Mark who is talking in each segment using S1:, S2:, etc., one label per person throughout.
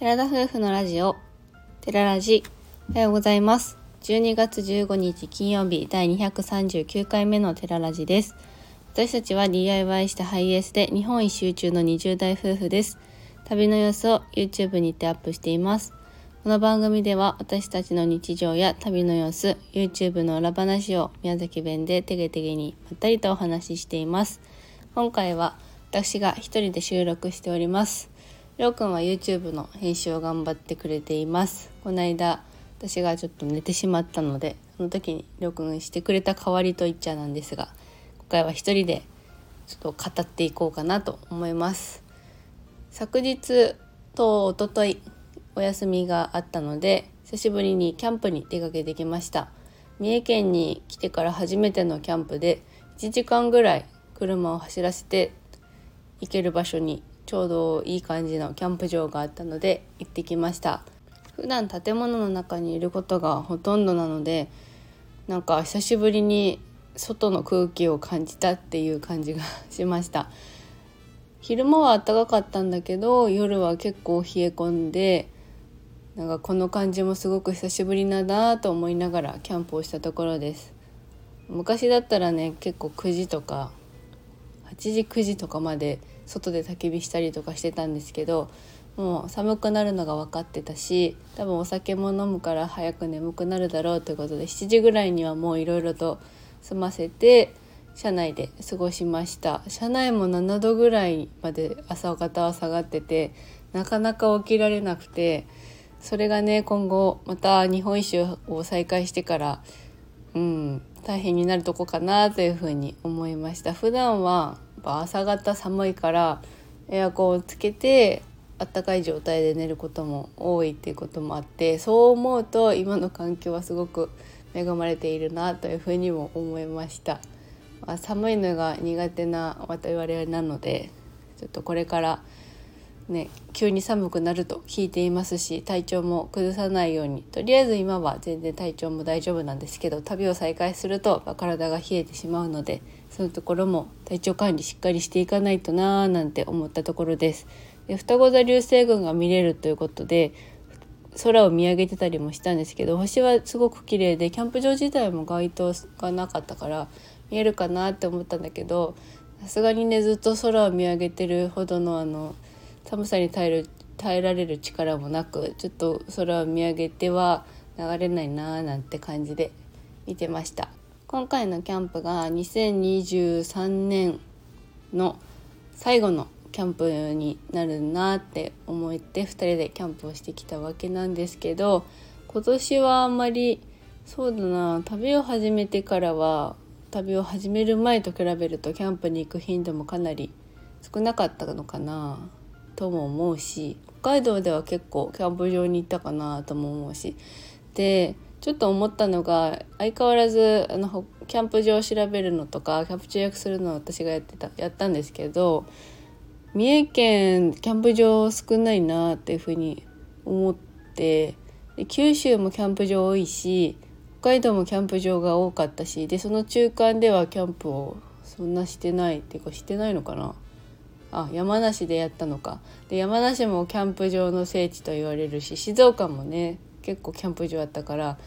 S1: 寺田夫婦のラジオ寺ラジおはようございます。12月15日金曜日第239回目の寺ラジです。私たちは DIY したハイエースで日本一周中の20代夫婦です。旅の様子を YouTube にてアップしています。この番組では私たちの日常や旅の様子 YouTube の裏話を宮崎弁でてげてげにまったりとお話ししています。今回は私が一人で収録しております。りょうくんは YouTube の編集を頑張ってくれています。この間私がちょっと寝てしまったのでその時にりょうくんしてくれた代わりと言っちゃなんですが今回は一人でちょっと語っていこうかなと思います。昨日とおとといお休みがあったので久しぶりにキャンプに出かけてきました。三重県に来てから初めてのキャンプで1時間ぐらい車を走らせて行ける場所にちょうどいい感じのキャンプ場があったので行ってきました。普段建物の中にいることがほとんどなのでなんか久しぶりに外の空気を感じたっていう感じがしました。昼間は暖かかったんだけど夜は結構冷え込んでなんかこの感じもすごく久しぶりなだと思いながらキャンプをしたところです。昔だったらね結構9時とか8時9時とかまで外で焚き火したりとかしてたんですけどもう寒くなるのが分かってたし多分お酒も飲むから早く眠くなるだろうということで7時ぐらいにはもういろいろと済ませて車内で過ごしました。車内も7度ぐらいまで朝方は下がっててなかなか起きられなくてそれがね今後また日本一周を再開してからうん大変になるとこかなというふうに思いました。普段は朝方寒いからエアコンをつけてあったかい状態で寝ることも多いっていうこともあってそう思うと今の環境はすごく恵まれているなというふうにも思いました、まあ、寒いのが苦手な我々なのでちょっとこれからね急に寒くなると聞いていますし体調も崩さないようにとりあえず今は全然体調も大丈夫なんですけど旅を再開すると体が冷えてしまうのでそういうところも体調管理しっかりしていかないとなーなんて思ったところです。で双子座流星群が見れるということで空を見上げてたりもしたんですけど星はすごく綺麗でキャンプ場自体も街灯がなかったから見えるかなって思ったんだけどさすがにねずっと空を見上げてるほどのあの寒さに耐える耐えられる力もなくちょっと空を見上げては流れないなーなんて感じで見てました。今回のキャンプが2023年の最後のキャンプになるなって思って2人でキャンプをしてきたわけなんですけど今年はあんまりそうだな旅を始めてからは旅を始める前と比べるとキャンプに行く頻度もかなり少なかったのかなとも思うし北海道では結構キャンプ場に行ったかなとも思うし。でちょっと思ったのが相変わらずあのキャンプ場を調べるのとかキャンプ中約するのを私がやってたやったんですけど三重県キャンプ場少ないなっていうふうに思って九州もキャンプ場多いし北海道もキャンプ場が多かったしでその中間ではキャンプをそんなしてないっていうかしてないのかな。あ山梨でやったのか。で山梨もキャンプ場の聖地と言われるし静岡もね結構キャンプ場あったから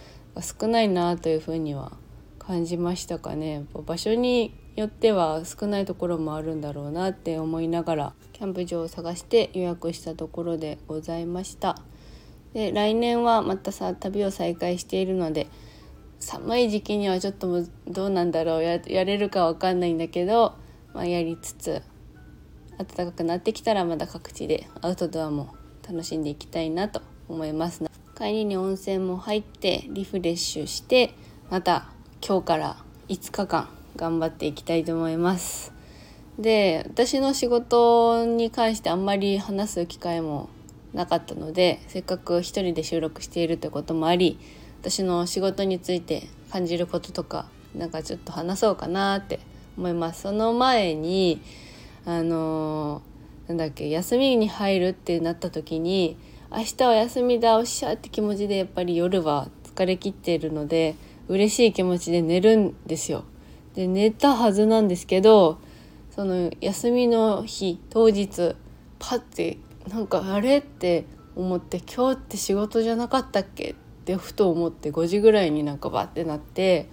S1: 少ないなというふうには感じましたかね。場所によっては少ないところもあるんだろうなって思いながらキャンプ場を探して予約したところでございました。で来年はまたさ旅を再開しているので寒い時期にはちょっとどうなんだろうやれるかわかんないんだけど、まあ、やりつつ暖かくなってきたらまだ各地でアウトドアも楽しんでいきたいなと思います帰りに温泉も入ってリフレッシュしてまた今日から5日間頑張っていきたいと思います。で私の仕事に関してあんまり話す機会もなかったのでせっかく一人で収録しているということもあり私の仕事について感じることとかなんかちょっと話そうかなって思います。その前にあのー、なんだっけ休みに入るってなった時に明日は休みだおっしゃって気持ちでやっぱり夜は疲れきっているので嬉しい気持ちで寝るんですよ。で寝たはずなんですけどその休みの日当日パッてなんかあれって思って今日って仕事じゃなかったっけ？ってふと思って5時ぐらいになんかバッてなって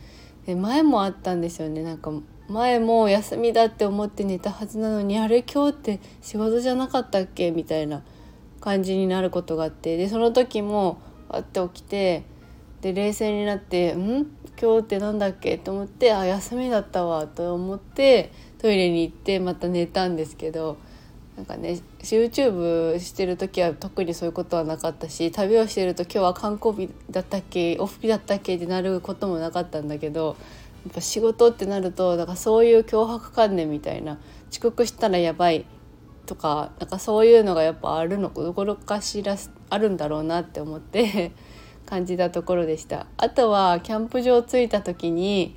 S1: で前もあったんですよねなんか前も休みだって思って寝たはずなのにあれ今日って仕事じゃなかったっけみたいな感じになることがあってでその時もバッて起きてで冷静になって「ん？今日って何だっけ?」と思って「あ休みだったわ」と思ってトイレに行ってまた寝たんですけどなんかね YouTube してる時は特にそういうことはなかったし旅をしてると今日は観光日だったっけ？オフ日だったっけ？ってなることもなかったんだけどやっぱ仕事ってなるとだからそういう脅迫観念みたいな遅刻したらやばいとかなんかそういうのがやっぱあるのどころかしらあるんだろうなって思って 感じたところでした。あとはキャンプ場着いた時に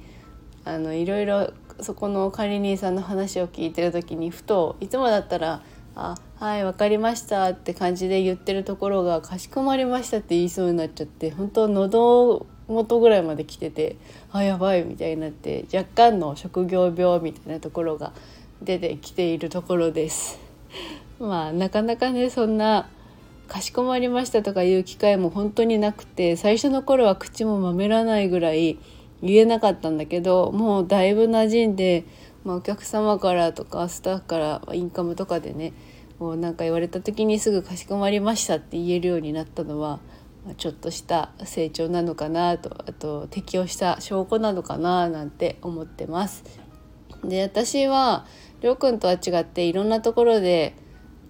S1: あのいろいろそこの管理人さんの話を聞いてる時にふといつもだったら「あはい分かりました」って感じで言ってるところが「かしこまりました」って言いそうになっちゃって本当喉元ぐらいまで来ててあやばいみたいになって若干の職業病みたいなところが出てきているところです。まあなかなかねそんなかしこまりましたとかいう機会も本当になくて最初の頃は口もまめらないぐらい言えなかったんだけどもうだいぶ馴染んで、まあ、お客様からとかスタッフからインカムとかでねもうなんか言われた時にすぐ「かしこまりました」って言えるようになったのは、ちょっとした成長なのかなとあと適応した証拠なのかななんて思ってます。で私はりょうくんとは違っていろんなところで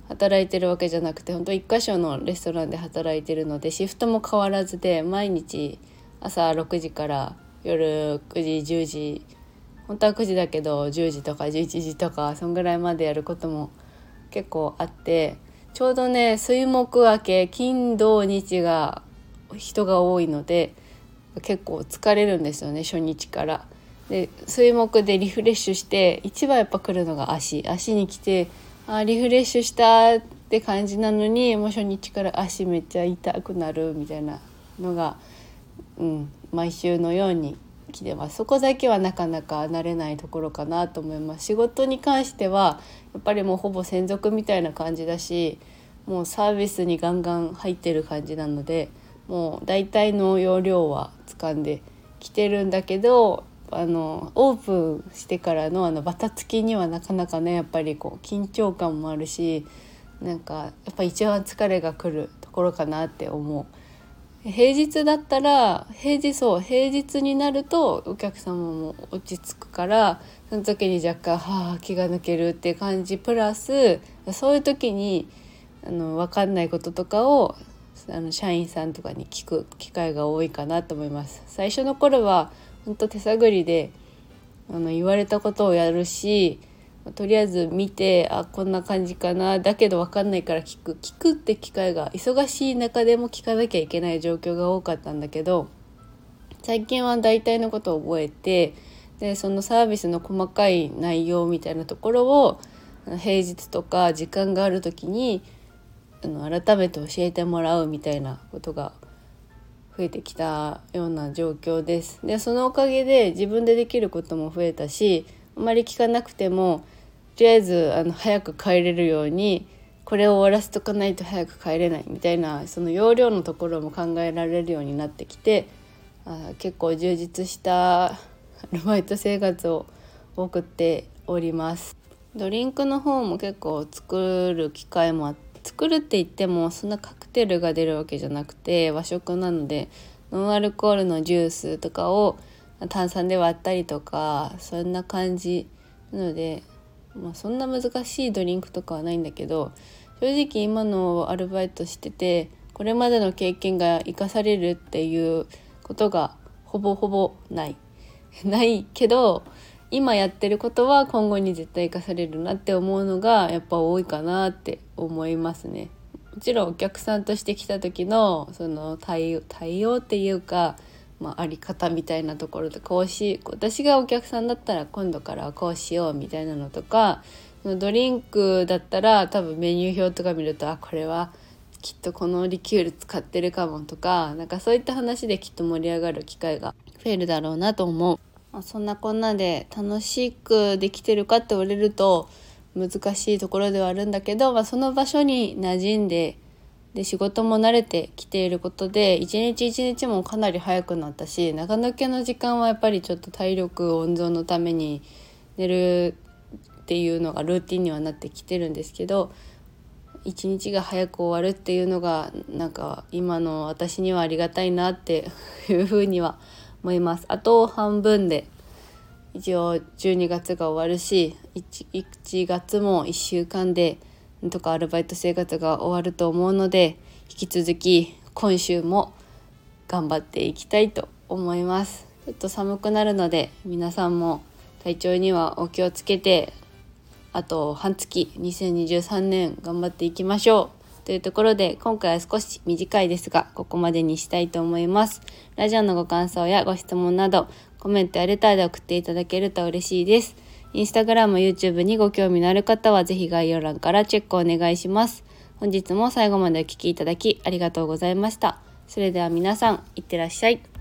S1: 働いてるわけじゃなくて本当一箇所のレストランで働いてるのでシフトも変わらずで毎日朝6時から夜9時10時本当は9時だけど10時とか11時とかそんぐらいまでやることも結構あってちょうどね水木明け金土日が人が多いので結構疲れるんですよね初日から。で水木でリフレッシュして一番やっぱ来るのが足足に来てあリフレッシュしたって感じなのにもう初日から足めっちゃ痛くなるみたいなのが、うん、毎週のように来てますそこだけはなかなか慣れないところかなと思います仕事に関してはやっぱりもうほぼ専属みたいな感じだしもうサービスにガンガン入ってる感じなのでもう大体の容量は掴んできてるんだけどあのオープンしてからのあのバタつきにはなかなかねやっぱりこう緊張感もあるしなんかやっぱ一番疲れが来るところかなって思う。平日だったら平日そう平日になるとお客様も落ち着くからその時に若干はあ気が抜けるっていう感じプラスそういう時にあの分かんないこととかをあの社員さんとかに聞く機会が多いかなと思います。最初の頃は本当手探りであの言われたことをやるしとりあえず見てあこんな感じかなだけど分かんないから聞く聞くって機会が忙しい中でも聞かなきゃいけない状況が多かったんだけど最近は大体のことを覚えてでそのサービスの細かい内容みたいなところを平日とか時間がある時にあの改めて教えてもらうみたいなことが増えてきたような状況です。でそのおかげで自分でできることも増えたしあまり聞かなくてもとりあえずあの早く帰れるようにこれを終わらせとかないと早く帰れないみたいなその要領のところも考えられるようになってきてあ結構充実したアルバイト生活を送っております。ドリンクの方も結構作る機会もあって作るって言ってもそんなカクテルが出るわけじゃなくて和食なのでノンアルコールのジュースとかを炭酸で割ったりとかそんな感じなので、まあ、そんな難しいドリンクとかはないんだけど正直今のアルバイトしててこれまでの経験が生かされるっていうことがほぼほぼない ないけど今やってることは今後に絶対生かされるなって思うのがやっぱ多いかなって思いますね。もちろんお客さんとして来た時のその対応対応っていうか、まあ、あり方みたいなところでこうし私がお客さんだったら今度からこうしようみたいなのとかドリンクだったら多分メニュー表とか見るとあこれはきっとこのリキュール使ってるかもとかなんかそういった話できっと盛り上がる機会が増えるだろうなと思う。まあ、そんなこんなで楽しくできてるかって言われると難しいところではあるんだけど、まあ、その場所に馴染んでで仕事も慣れてきていることで一日一日もかなり早くなったし長抜けの時間はやっぱりちょっと体力温存のために寝るっていうのがルーティンにはなってきてるんですけど一日が早く終わるっていうのがなんか今の私にはありがたいなっていうふうには思います。あと半分で一応12月が終わるし 1, 1月も1週間でとかアルバイト生活が終わると思うので引き続き今週も頑張っていきたいと思います。ちょっと寒くなるので皆さんも体調にはお気をつけてあと半月2023年頑張っていきましょう。というところで今回は少し短いですがここまでにしたいと思います。ラジオのご感想やご質問などコメントやレターで送っていただけると嬉しいです。インスタグラム、YouTube にご興味のある方はぜひ概要欄からチェックお願いします。本日も最後までお聴きいただきありがとうございました。それでは皆さんいってらっしゃい。